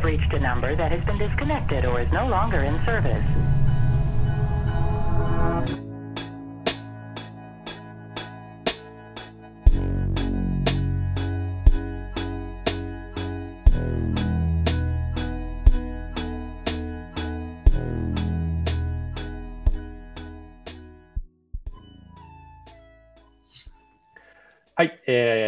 have reached a number that has been disconnected or is no longer in service. はい、えー、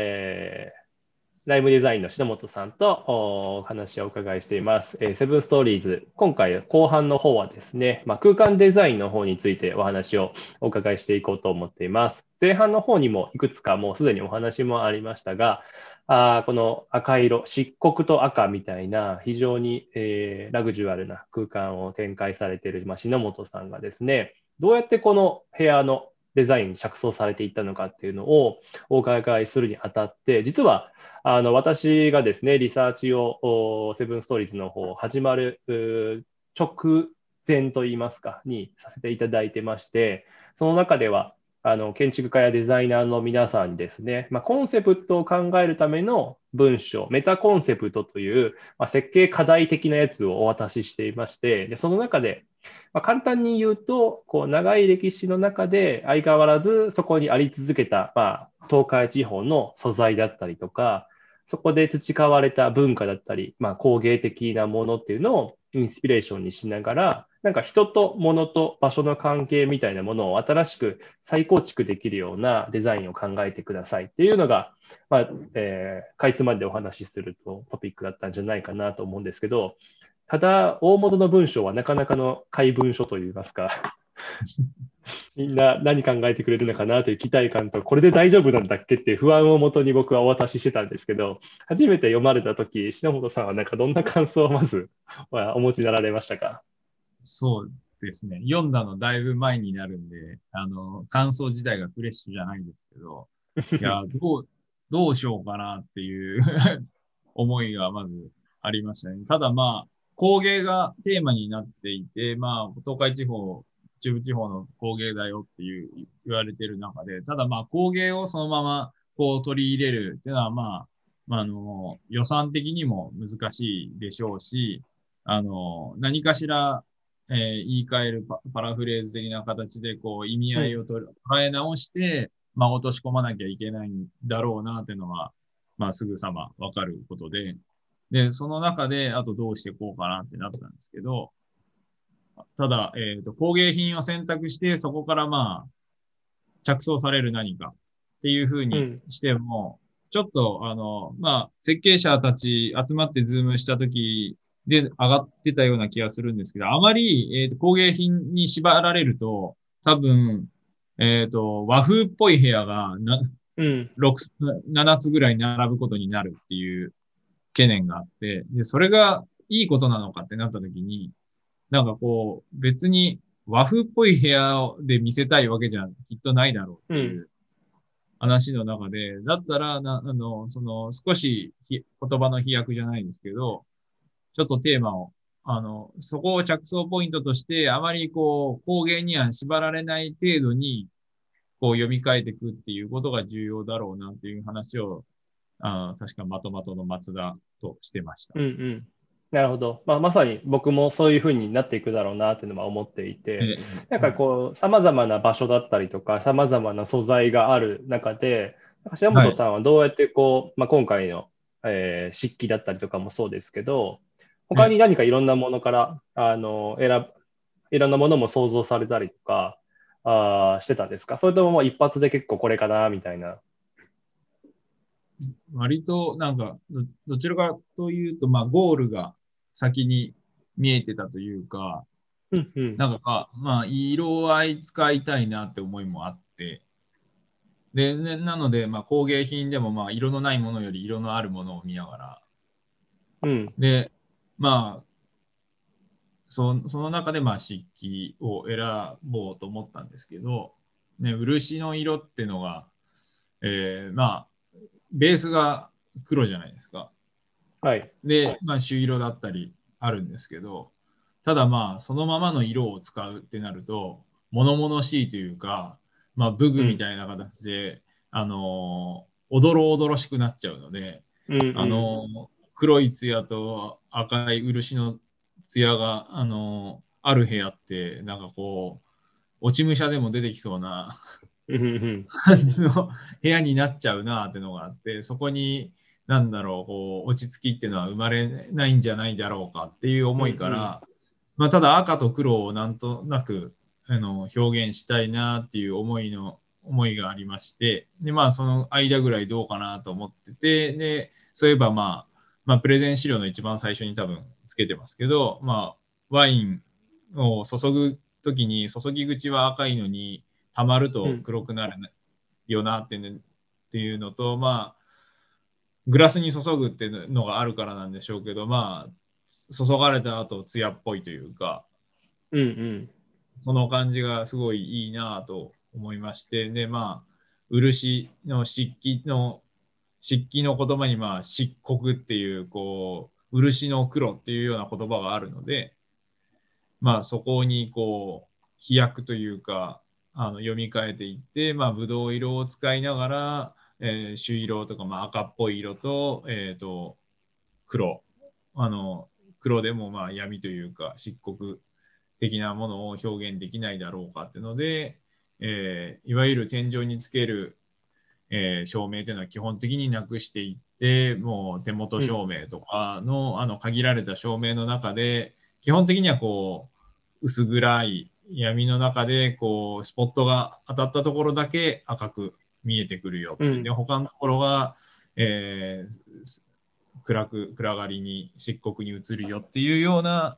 ライブデザインの篠本さんとお話をお伺いしています。えー、セブンストーリーズ、今回後半の方はですね、まあ、空間デザインの方についてお話をお伺いしていこうと思っています。前半の方にもいくつかもうすでにお話もありましたが、あこの赤色、漆黒と赤みたいな非常に、えー、ラグジュアルな空間を展開されている、まあ、篠本さんがですね、どうやってこの部屋のデザインに着想されていったのかっていうのをお伺いするにあたって、実はあの私がですね、リサーチをセブンストーリーズの方始まる直前といいますか、にさせていただいてまして、その中ではあの建築家やデザイナーの皆さんにですね、まあ、コンセプトを考えるための文章、メタコンセプトという、まあ、設計課題的なやつをお渡ししていまして、でその中でまあ、簡単に言うと、こう長い歴史の中で相変わらずそこにあり続けた、まあ、東海地方の素材だったりとか、そこで培われた文化だったり、まあ、工芸的なものっていうのをインスピレーションにしながら、なんか人と物と場所の関係みたいなものを新しく再構築できるようなデザインを考えてくださいっていうのが、まあえー、かいつまんでお話しするとトピックだったんじゃないかなと思うんですけど、ただ、大元の文章はなかなかの怪文書といいますか、みんな何考えてくれるのかなという期待感と、これで大丈夫なんだっけっていう不安をもとに僕はお渡ししてたんですけど、初めて読まれたとき、篠本さんはなんかどんな感想をまずお持ちになられましたか？そうですね。読んだのだいぶ前になるんで、あの、感想自体がフレッシュじゃないんですけど、いや、どう、どうしようかなっていう 思いがまずありましたね。ただまあ、工芸がテーマになっていて、まあ、東海地方、中部地方の工芸だよっていう言われてる中で、ただまあ工芸をそのままこう取り入れるっていうのはまあ、まあ、あの、予算的にも難しいでしょうし、あの、何かしら、えー、言い換えるパラフレーズ的な形でこう意味合いを捉え直して、まあ落とし込まなきゃいけないんだろうなっていうのは、まあすぐさまわかることで、で、その中で、あとどうしていこうかなってなったんですけど、ただ、えっ、ー、と、工芸品を選択して、そこからまあ、着想される何かっていうふうにしても、うん、ちょっと、あの、まあ、設計者たち集まってズームした時で上がってたような気がするんですけど、あまり、えっ、ー、と、工芸品に縛られると、多分、えっ、ー、と、和風っぽい部屋がな、うん、6、7つぐらい並ぶことになるっていう懸念があって、で、それがいいことなのかってなった時に、なんかこう、別に和風っぽい部屋で見せたいわけじゃきっとないだろうっていう話の中で、うん、だったら、な、あの、その、少し言葉の飛躍じゃないんですけど、ちょっとテーマを、あの、そこを着想ポイントとして、あまりこう、工芸には縛られない程度に、こう読み替えていくっていうことが重要だろうなっていう話をあ確かまとまとの松田としてました。うんうん。なるほど、まあ、まさに僕もそういうふうになっていくだろうなっていうのは思っていて、なんかこう、さまざまな場所だったりとか、さまざまな素材がある中で、橋本さんはどうやってこう、はい、まあ、今回の、えー、漆器だったりとかもそうですけど、他に何かいろんなものから、あの選いろんなものも想像されたりとかあしてたんですか？それとももう一発で結構これかなみたいな。割となんかど、どちらかというと、まあ、ゴールが先に見えてたというか、うんうん、なんか、まあ、色合い使いたいなって思いもあって、で、ね、なので、まあ、工芸品でも、まあ、色のないものより色のあるものを見ながら、うん、で、まあ、そその中で、まあ、漆器を選ぼうと思ったんですけど、ね、漆の色っていうのが、えー、まあ、ベースが黒じゃないですか。はい。で、まあ、朱色だったりあるんですけど、ただまあ、そのままの色を使うってなると、物々しいというか、まあ、武具みたいな形で、うん、あの、おどろおどろしくなっちゃうので、うんうん、あの、黒い艶と赤い漆の艶が、あの、ある部屋って、なんかこう、落ち武者でも出てきそうな感じの部屋になっちゃうなってのがあって、そこに、なんだろう、こう、落ち着きっていうのは生まれないんじゃないだろうかっていう思いから、まあ、ただ赤と黒をなんとなく、あの、表現したいなっていう思いの、思いがありまして、で、まあ、その間ぐらいどうかなと思ってて、で、そういえばまあ、まあ、プレゼン資料の一番最初に多分つけてますけど、まあ、ワインを注ぐときに注ぎ口は赤いのに溜まると黒くなるよなって,、ねっていうのと、まあ、グラスに注ぐっていうのがあるからなんでしょうけど、まあ、注がれた後、艶っぽいというか、うんうん。この感じがすごいいいなと思いまして、で、まあ、漆の漆器の、漆器の言葉に、まあ、漆黒っていう、こう、漆の黒っていうような言葉があるので、まあ、そこに、こう、飛躍というか、あの読み替えていって、まあ、ブドウ色を使いながら、えー朱色とか、まあ、赤っぽい色と、えっ、と、黒。あの、黒でも、まあ、闇というか、漆黒的なものを表現できないだろうかっていうので、えーいわゆる天井につける、えー照明というのは基本的になくしていって、もう手元照明とかの,、あの限られた照明の中で、基本的にはこう薄暗い闇の中でこうスポットが当たったところだけ赤く見えてくるようん。で他のところが、えー暗く暗がりに漆黒に映るよっていうような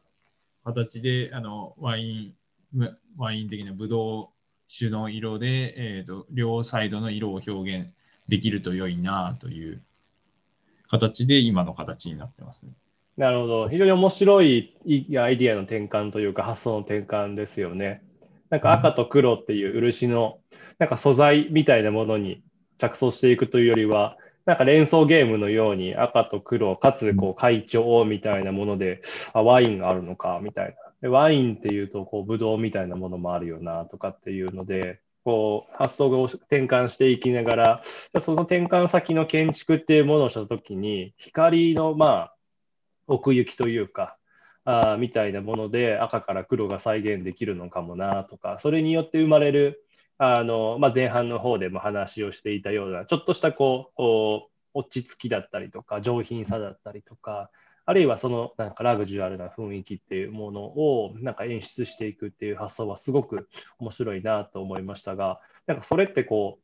形であのワインワイン的なブドウ酒の色で、えー、と両サイドの色を表現できると良いなという形で今の形になってますね。なるほど。非常に面白いいアイディアの転換というか発想の転換ですよね。なんか赤と黒っていう漆のなんか素材みたいなものに着想していくというよりは、なんか連想ゲームのように赤と黒かつこう会長みたいなもので、あワインがあるのかみたいな。ワインっていうとこうブドウみたいなものもあるよなとかっていうので、こう発想を転換していきながら、その転換先の建築っていうものをしたときに、光のまあ奥行きというか、あみたいなもので赤から黒が再現できるのかもなとか、それによって生まれるあの、まあ、前半の方でも話をしていたような、ちょっとしたこう落ち着きだったりとか、上品さだったりとか、あるいはそのなんかラグジュアルな雰囲気っていうものをなんか演出していくっていう発想はすごく面白いなと思いましたが、なんかそれってこう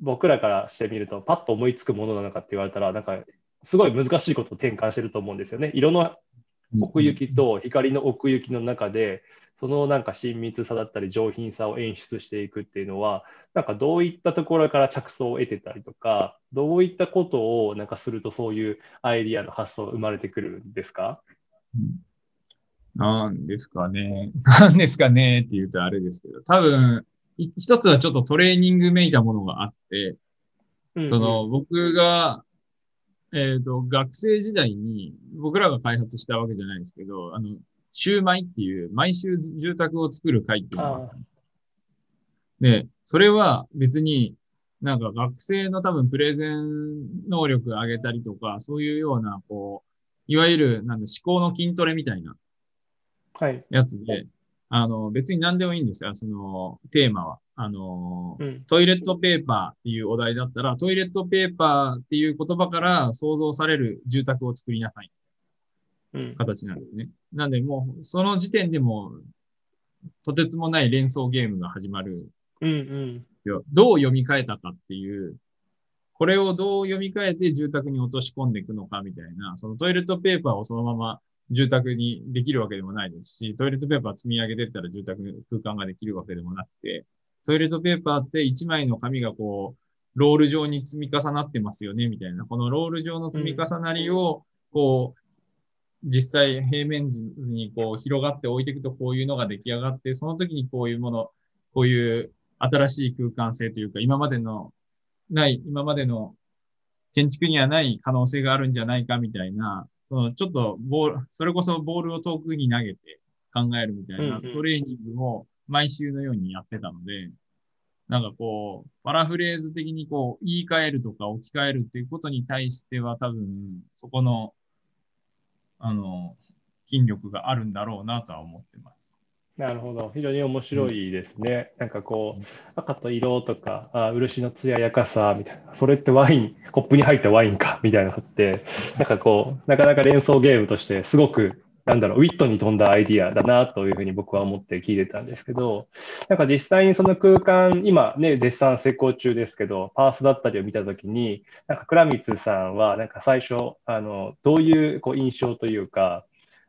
僕らからしてみるとパッと思いつくものなのかって言われたら、なんかすごい難しいことを転換してると思うんですよね。色の奥行きと光の奥行きの中で、そのなんか親密さだったり上品さを演出していくっていうのは、なんかどういったところから着想を得てたりとか、どういったことをなんかするとそういうアイディアの発想が生まれてくるんですか？なんですかね。なんですかねって言うとあれですけど、多分、い一つはちょっとトレーニングめいたものがあって、うん。その僕が、えっ、と、学生時代に僕らが開発したわけじゃないですけど、あの、シューマイっていう、毎週住宅を作る会っていうのがあったで、それは別になんか学生の多分プレゼン能力上げたりとか、そういうような、こう、いわゆるなんだ思考の筋トレみたいなはい。やつで、あの、別に何でもいいんですよ、その、テーマは。あの、うん。トイレットペーパーっていうお題だったら、トイレットペーパーっていう言葉から想像される住宅を作りなさい。うん。形なんですね。なんで、もう、その時点でもう、とてつもない連想ゲームが始まるうん。うん。よ。どう読み替えたかっていう、これをどう読み替えて住宅に落とし込んでいくのかみたいな、そのトイレットペーパーをそのまま住宅にできるわけでもないですし、トイレットペーパー積み上げていったら住宅に空間ができるわけでもなくて、トイレットペーパーって1枚の紙がこう、ロール状に積み重なってますよね、みたいな。このロール状の積み重なりを、こう、実際平面図にこう広がって置いていくとこういうのが出来上がって、その時にこういうもの、こういう新しい空間性というか、今までのない、今までの建築にはない可能性があるんじゃないかみたいな、そのちょっとボール、それこそボールを遠くに投げて考えるみたいなトレーニングを毎週のようにやってたので、なんかこう、パラフレーズ的にこう言い換えるとか置き換えるっていうことに対しては多分、そこのあの、筋力があるんだろうなとは思ってます。なるほど。非常に面白いですね。なんかこう、赤と色とか、あ漆の艶やかさみたいな、それってワイン、コップに入ったワインかみたいなのって、なんかこう、なかなか連想ゲームとしてすごく、なんだろう、ウィットに富んだアイディアだなというふうに僕は思って聞いてたんですけど、なんか実際にその空間、今ね、絶賛成功中ですけど、パースだったりを見たときに、なんか倉光さんは、なんか最初、あの、どういうこう印象というか、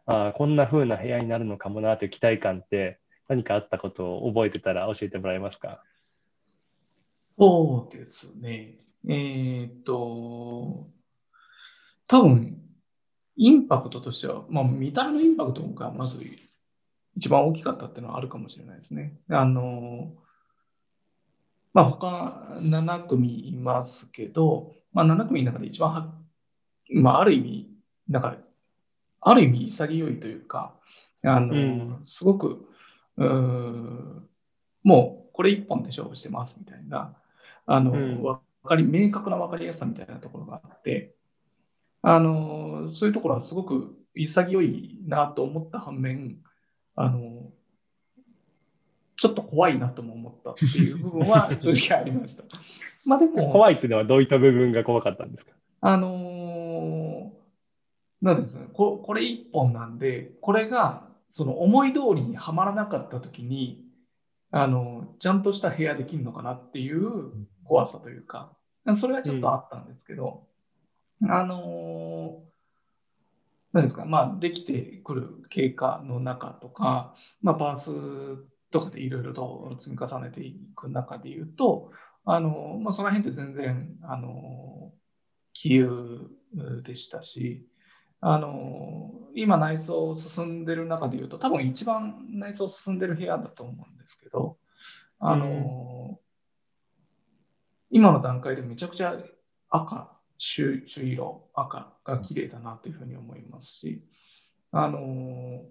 あこんな風な部屋になるのかもなという期待感って何かあったことを覚えてたら教えてもらえますか？そうですね。えーっと、多分、インパクトとしては、まあ、見た目のインパクトがまず一番大きかったっていうのはあるかもしれないですね。あの、まあ、他7組いますけど、まあ、7組の中で一番は、まあ、ある意味、なんか、ある意味潔いというか、あの、うんすごく、うーんもうこれ一本で勝あの、そういうところはすごく潔いなと思った反面、あの、ちょっと怖いなとも思ったっていう部分は 正直ありました。まあでも、怖いっていうのはどういった部分が怖かったんですか？あのーなんですね、ここれ一本なんで、これがその思い通りにはまらなかったときに、あのちゃんとした部屋できるのかなっていう怖さというか、それはちょっとあったんですけど、あのーなんですか、まあ、できてくる経過の中とか、まあ、パースとかでいろいろと積み重ねていく中で言うと、あのまあ、その辺って全然、あの気流でしたし、あの今内装進んでる中で言うと、多分一番内装進んでる部屋だと思うんですけど、あの今の段階でめちゃくちゃ赤、朱朱色、赤が綺麗だなというふうに思いますし、あの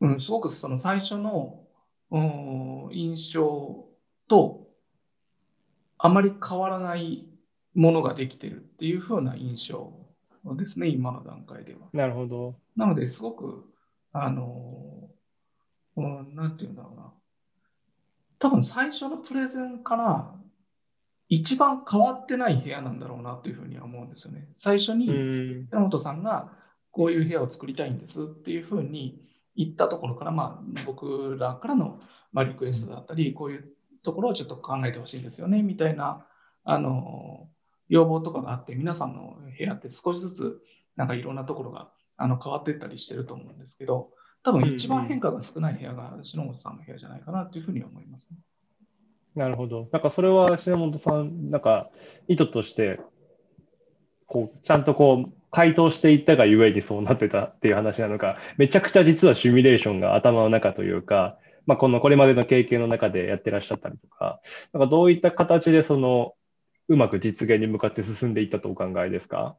うん、すごくその最初の、うん、印象とあまり変わらないものができてるっていうふうな印象ですね、今の段階では。なるほど。なので、すごく、あの、うん、なんていうんだろうな。多分最初のプレゼンから一番変わってない部屋なんだろうなというふうには思うんですよね。最初うにん。山本さんがこういう部屋を作りたいんですっていうふうに言ったところから、まあ、僕らからの、まあ、リクエストだったり、こういうところをちょっと考えてほしいんですよね、みたいな、あの、要望とかがあって、皆さんの部屋って少しずつ、なんかいろんなところがあの変わっていったりしてると思うんですけど、多分一番変化が少ない部屋が篠本さんの部屋じゃないかなというふうに思いますね。なるほど。なんかそれは篠本さん、なんか意図として、こう、ちゃんとこう、回答していったがゆえにそうなってたっていう話なのか、めちゃくちゃ実はシミュレーションが頭の中というか、まあ、このこれまでの経験の中でやってらっしゃったりとか、なんかどういった形でその、うまく実現に向かって進んでいったとお考えですか？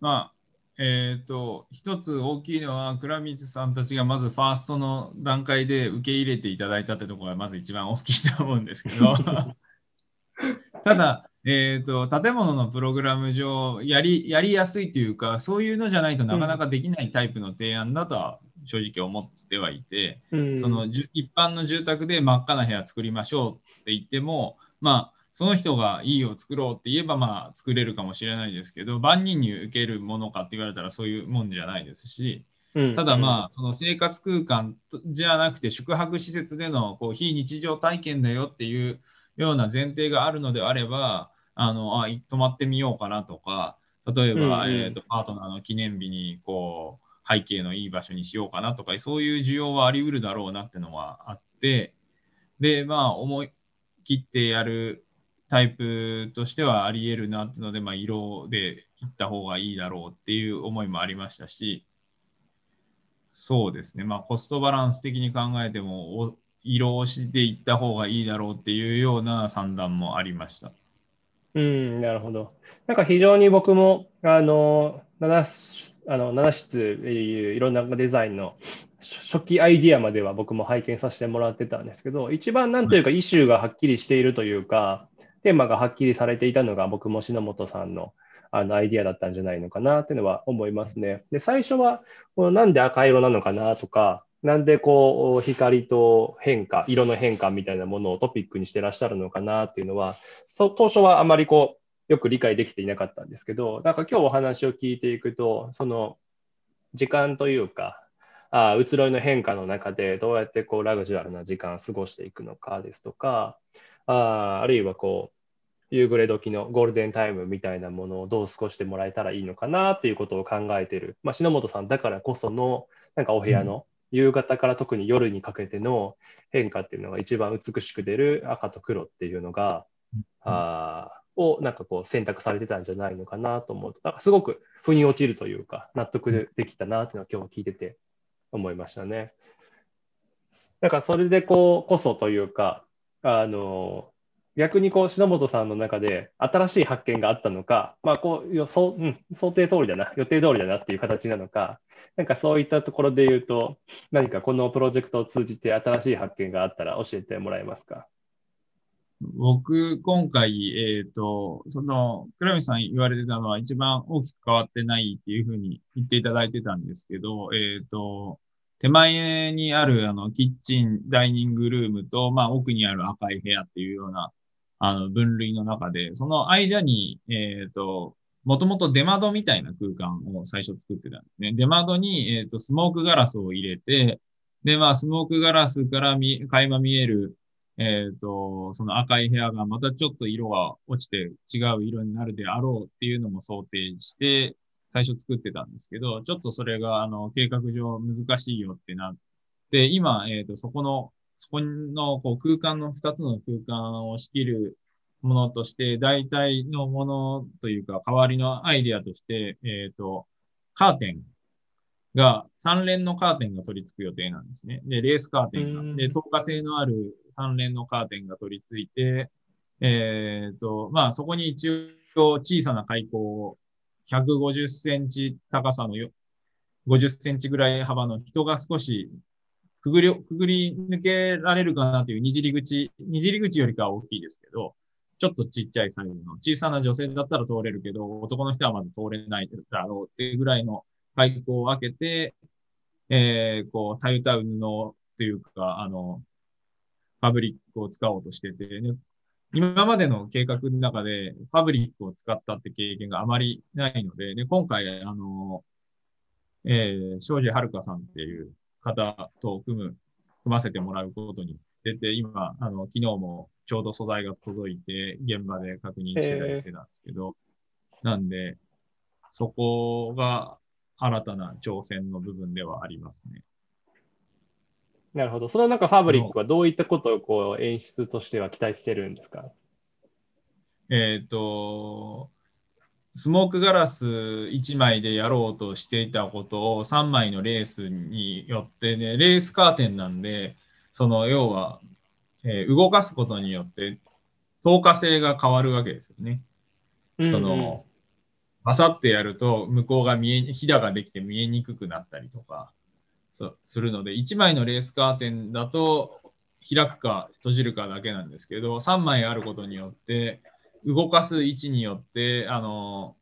まあ、えっ、と、一つ大きいのは、倉光さんたちがまずファーストの段階で受け入れていただいたってところがまず一番大きいと思うんですけど、ただ、えーと、建物のプログラム上やり、やりやすいというか、そういうのじゃないとなかなかできないタイプの提案だとは正直思ってはいて、うん。その一般の住宅で真っ赤な部屋作りましょうって言っても、まあ、その人がいいを作ろうって言えば、まあ、作れるかもしれないですけど、万人に受けるものかって言われたらそういうもんじゃないですし、ただまあ、その生活空間とじゃなくて宿泊施設でのこう非日常体験だよっていうような前提があるのであれば、あのあい泊まってみようかなとか、例えば、うんうん。えーとパートナーの記念日にこう背景のいい場所にしようかなとか、そういう需要はあり得るだろうなっていうのはあって、で、まあ、思い切ってやるタイプとしてはあり得るなっていうので、まあ、色で行った方がいいだろうっていう思いもありましたし、そうですね、まあ、コストバランス的に考えても、お色押しで行った方がいいだろうっていうような算段もありました。うん、なるほど。なんか非常に僕も、あの、7室、あの7室いういろんなデザインの初初期アイディアまでは僕も拝見させてもらってたんですけど、一番なんというか、イシューがはっきりしているというか、テーマがはっきりされていたのが僕も篠本さんのあのアイディアだったんじゃないのかなっていうのは思いますね。で、最初は、このなんで赤色なのかなとか、なんでこう光と変化、色の変化みたいなものをトピックにしてらっしゃるのかなっていうのは、当初はあまりこうよく理解できていなかったんですけど、なんか今日お話を聞いていくと、その時間というか、あ移ろいの変化の中でどうやってこうラグジュアルな時間を過ごしていくのかですとか、ああるいはこう夕暮れ時のゴールデンタイムみたいなものをどう過ごしてもらえたらいいのかなっていうことを考えている、まあ、篠本さんだからこそのなんかお部屋の夕方から特に夜にかけての変化っていうのが一番美しく出る赤と黒っていうのが、あをなんかこう選択されてたんじゃないのかなと思うと、なんかすごく腑に落ちるというか、納得できたなっていうのは今日聞いてて思いましたね。なんかそれでこうこそというか、あの逆にこう篠本さんの中で新しい発見があったのか、まあこう予想、うん、想定通りだな、予定通りだなっていう形なのか、なんかそういったところで言うと、何かこのプロジェクトを通じて新しい発見があったら教えてもらえますか？僕、今回、えっ、ー、と、その、倉見さん言われてたのは一番大きく変わってないっていうふうに言っていただいてたんですけど、えっ、ー、と、手前にあるあのキッチン、ダイニングルームと、まあ奥にある赤い部屋っていうようなあの分類の中で、その間に、えっ、ー、と、もともと出窓みたいな空間を最初作ってたんですね。出窓に、えっ、と、スモークガラスを入れて、で、まあ、スモークガラスから見、垣間見えるえっ、ー、と、その赤い部屋がまたちょっと色が落ちて違う色になるであろうっていうのも想定して、最初作ってたんですけど、ちょっとそれが、あの、計画上難しいよってなって、今、えっ、と、そこの、そこのこう空間の二つの空間を仕切るものとして、大体のものというか、代わりのアイディアとして、えっ、ー、と、カーテンが、3連のカーテンが取り付く予定なんですね。で、レースカーテンが。で、透過性のある3連のカーテンが取り付いて、えっ、ー、と、まあ、そこに一応小さな開口を150センチ高さの50センチぐらい幅の人が少しくぐり、くぐり抜けられるかなというにじり口、にじり口よりかは大きいですけど、ちょっとちっちゃいサイズの小さな女性だったら通れるけど、男の人はまず通れないだろうっていうぐらいの開口を開けて、えー、こう、たゆたう布というか、あの、ファブリックを使おうとしてて、ね、今までの計画の中でファブリックを使ったって経験があまりないので、で今回、あの、えー、庄司遥さんっていう方と組む、組ませてもらうことに出て、今、あの、昨日もちょうど素材が届いて、現場で確認してたりしてたんですけど、なんで、そこが新たな挑戦の部分ではありますね。なるほど。その中ファブリックはどういったことをこう演出としては期待してるんですか？えっ、ー、と、スモークガラス1枚でやろうとしていたことを3枚のレースによってね、レースカーテンなんで、その要は、えー、動かすことによって透過性が変わるわけですよね。うんうん、その、バサってやると向こうが見え、ひだができて見えにくくなったりとか、そうするので、1枚のレースカーテンだと開くか閉じるかだけなんですけど、3枚あることによって、動かす位置によって、あの、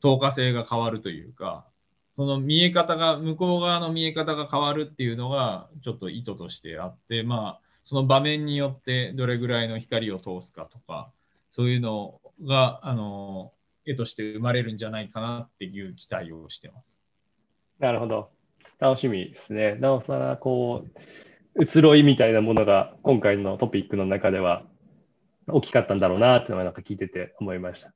透過性が変わるというか、その見え方が、向こう側の見え方が変わるっていうのが、ちょっと意図としてあって、まあ、その場面によってどれぐらいの光を通すかとか、そういうのが、あの、絵として生まれるんじゃないかなっていう期待をしてます。なるほど。楽しみですね。なおさら、こう、移ろいみたいなものが今回のトピックの中では大きかったんだろうなっていうのはなんか聞いてて思いました。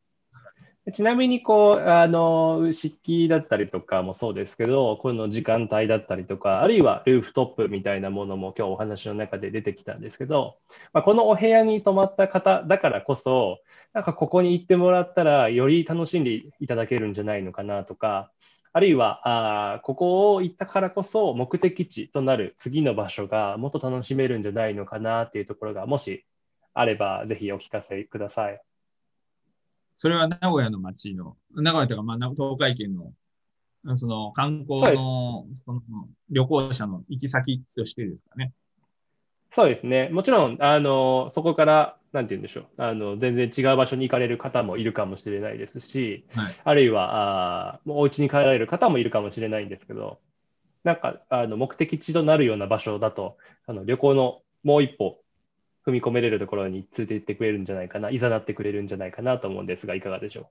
ちなみに、こう、あの、湿気だったりとかもそうですけど、この時間帯だったりとか、あるいはルーフトップみたいなものも今日お話の中で出てきたんですけど、まあ、このお部屋に泊まった方だからこそ、なんかここに行ってもらったら、より楽しんでいただけるんじゃないのかなとか、あるいはあここを行ったからこそ目的地となる次の場所がもっと楽しめるんじゃないのかなっていうところがもしあればぜひお聞かせください。それは名古屋の街の、名古屋というか、まあ、東海圏のその観光のその旅行者の行き先としてですかね。そうですね。もちろん、あの、そこから、なんて言うんでしょう。あの、全然違う場所に行かれる方もいるかもしれないですし、はいあるいは、あーもうお家に帰られる方もいるかもしれないんですけど、なんか、あの、目的地となるような場所だと、あの、旅行のもう一歩踏み込めれるところに連れて行ってくれるんじゃないかな、いざなってくれるんじゃないかなと思うんですが、いかがでしょ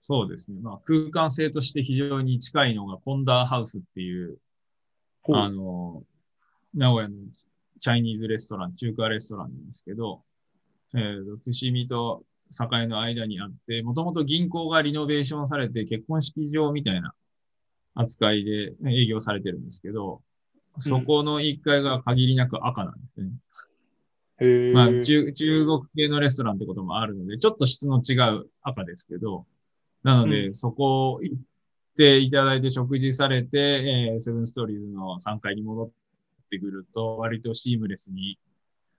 そうですね。まあ、空間性として非常に近いのがコンダーハウスっていう、う。あの、名古屋のチャイニーズレストラン、中華レストランなんですけど、えーと伏見と栄の間にあって、もともと銀行がリノベーションされて結婚式場みたいな扱いで営業されてるんですけど、そこの1階が限りなく赤なんですね。へーまあ中、中国系のレストランってこともあるので、ちょっと質の違う赤ですけど、なので、うそこ行っていただいて食事されて、えーセブンストーリーズの3階に戻ってくると、割とシームレスに、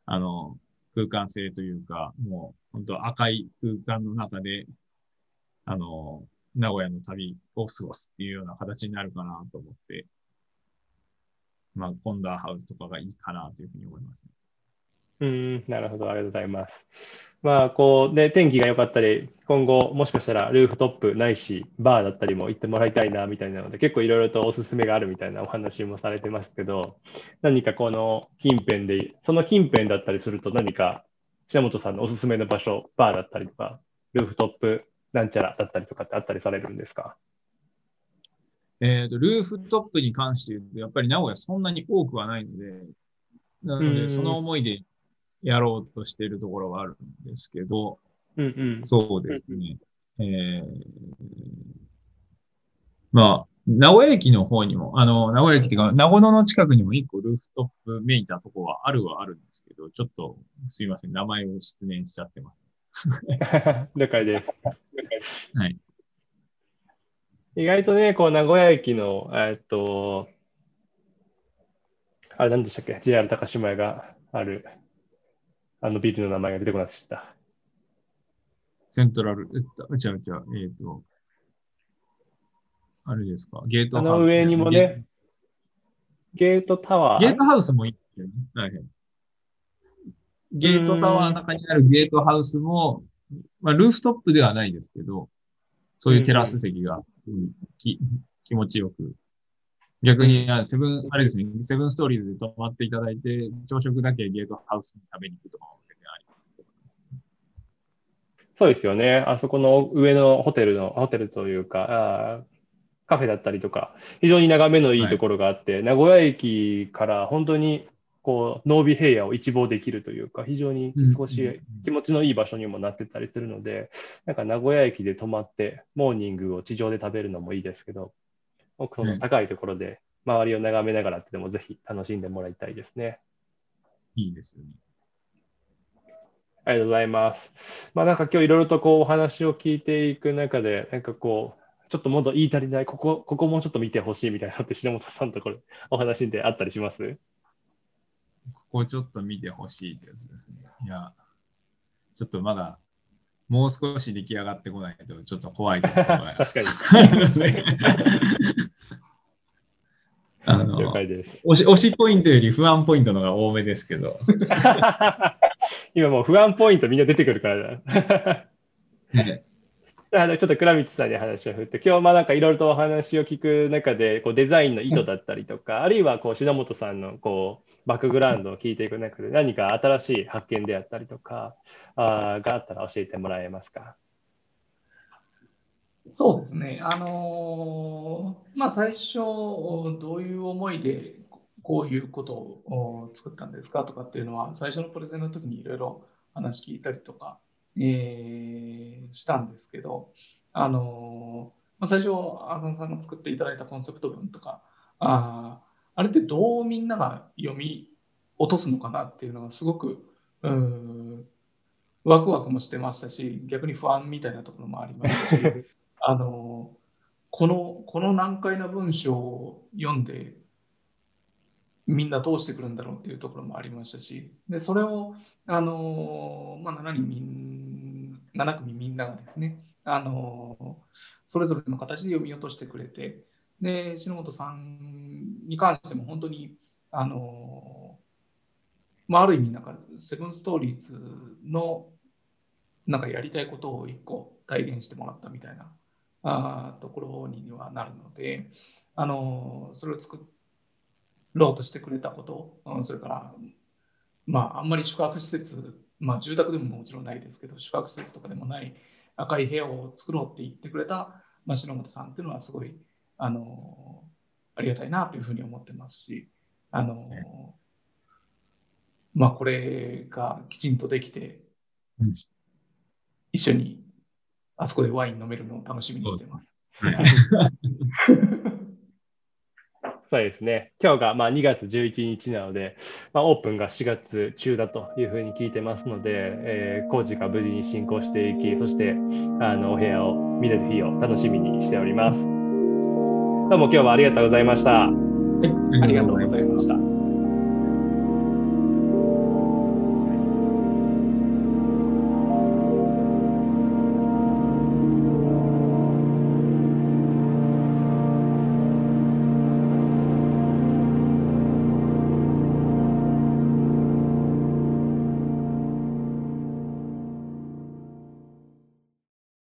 あの、空間性というか、もう本当赤い空間の中で、あの、名古屋の旅を過ごすっていうような形になるかなと思って、まあ、コンダーハウスとかがいいかなというふうに思いますね。うん、なるほど、ありがとうございます。まあ、こう、で、天気が良かったり、今後、もしかしたらルーフトップないし、バーだったりも行ってもらいたいな、みたいなので、結構いろいろとおすすめがあるみたいなお話もされてますけど、何かこの近辺で、その近辺だったりすると、何か、品本さんのおすすめの場所、バーだったりとか、ルーフトップなんちゃらだったりとかってあったりされるんですか？えっ、と、ルーフトップに関して言うと、やっぱり名古屋そんなに多くはないので、なので、うんその思いでやろうとしているところはあるんですけど、うんうん。そうですね。えー、まあ、名古屋駅の方にも、あの、名古屋駅っていうか、名古屋の近くにも一個ルーフトップめいたとこはあるはあるんですけど、ちょっとすいません、名前を失念しちゃってます。了解です。はい。意外とね、こう、名古屋駅の、えっと、あれ何でしたっけ ?JR 高島屋がある、あのビルの名前が出てこなくなっちゃった。セントラル、えっと、違う違う、えっ、と、あれですか、ゲートあハウス、の上にもね、ゲートタワー。ゲートハウスもいいよね。はいはい。ゲートタワーの中にあるゲートハウスも、まあ、ルーフトップではないですけど、そういうテラス席が、うんき気持ちよく。逆に、あセブン、あれですね、セブンストーリーズで泊まっていただいて、朝食だけゲートハウスに食べに行くとかも全然ありそうですよね。あそこの上のホテルの、ホテルというか、あーカフェだったりとか、非常に眺めのいいところがあって、名古屋駅から本当にこう、濃尾平野を一望できるというか、非常に少し気持ちのいい場所にもなってたりするので、なんか名古屋駅で泊まって、モーニングを地上で食べるのもいいですけど、その高いところで周りを眺めながらってでもぜひ楽しんでもらいたいですね。いいですよね。ありがとうございます。まあなんか今日いろいろとこうお話を聞いていく中で、なんかこう、ちょっともっと言い足りない、ここ、ここもうちょっと見てほしいみたいなのって、篠本さんとこれお話であったりします？ここちょっと見てほしいってやつですね。いや、ちょっとまだ、もう少し出来上がってこないと、ちょっと怖いところが確かに。あるのであの了解です。推し、推しポイントより不安ポイントのが多めですけど。今もう不安ポイントみんな出てくるからだ。ねあのちょっと倉光さんに話を振って、今日まあなんかいろいろとお話を聞く中で、こうデザインの意図だったりとか、あるいはこう篠本さんのこうバックグラウンドを聞いていく中で、何か新しい発見であったりとか、あがあったら教えてもらえますか？そうですね。あのーまあ、最初、どういう思いでこういうことを作ったんですか？とかっていうのは、最初のプレゼンの時にいろいろ話聞いたりとか、えーしたんですけど、あのーまあ、最初、浅野さんが作っていただいたコンセプト文とか、ああれってどうみんなが読み落とすのかなっていうのがすごく、うーんワクワクもしてましたし、逆に不安みたいなところもありましたし、あのこのこの難解な文章を読んでみんなどうしてくるんだろうっていうところもありましたしでそれをあの、まあ、7人みん7組みんながですねあのそれぞれの形で読み落としてくれてで篠本さんに関しても本当にあのまあ、ある意味、なんか、セブンストーリーズの、なんかやりたいことを一個体現してもらったみたいなあところにはなるので、あの、それを作ろうとしてくれたこと、それから、まあ、あんまり宿泊施設、まあ、住宅でももちろんないですけど、宿泊施設とかでもない赤い部屋を作ろうって言ってくれた、まあ、篠本さんっていうのはすごい、あの、ありがたいなというふうに思ってますし、あの、まあ、これがきちんとできて、うん、一緒にあそこでワイン飲めるのを楽しみにしてます。そうですね。今日がまあ2月11日なので、まあ、オープンが4月中だというふうに聞いてますので、えー、工事が無事に進行していき、そしてあのお部屋を見れる日を楽しみにしております。どうも今日はありがとうございました。はい、ありがとうございました。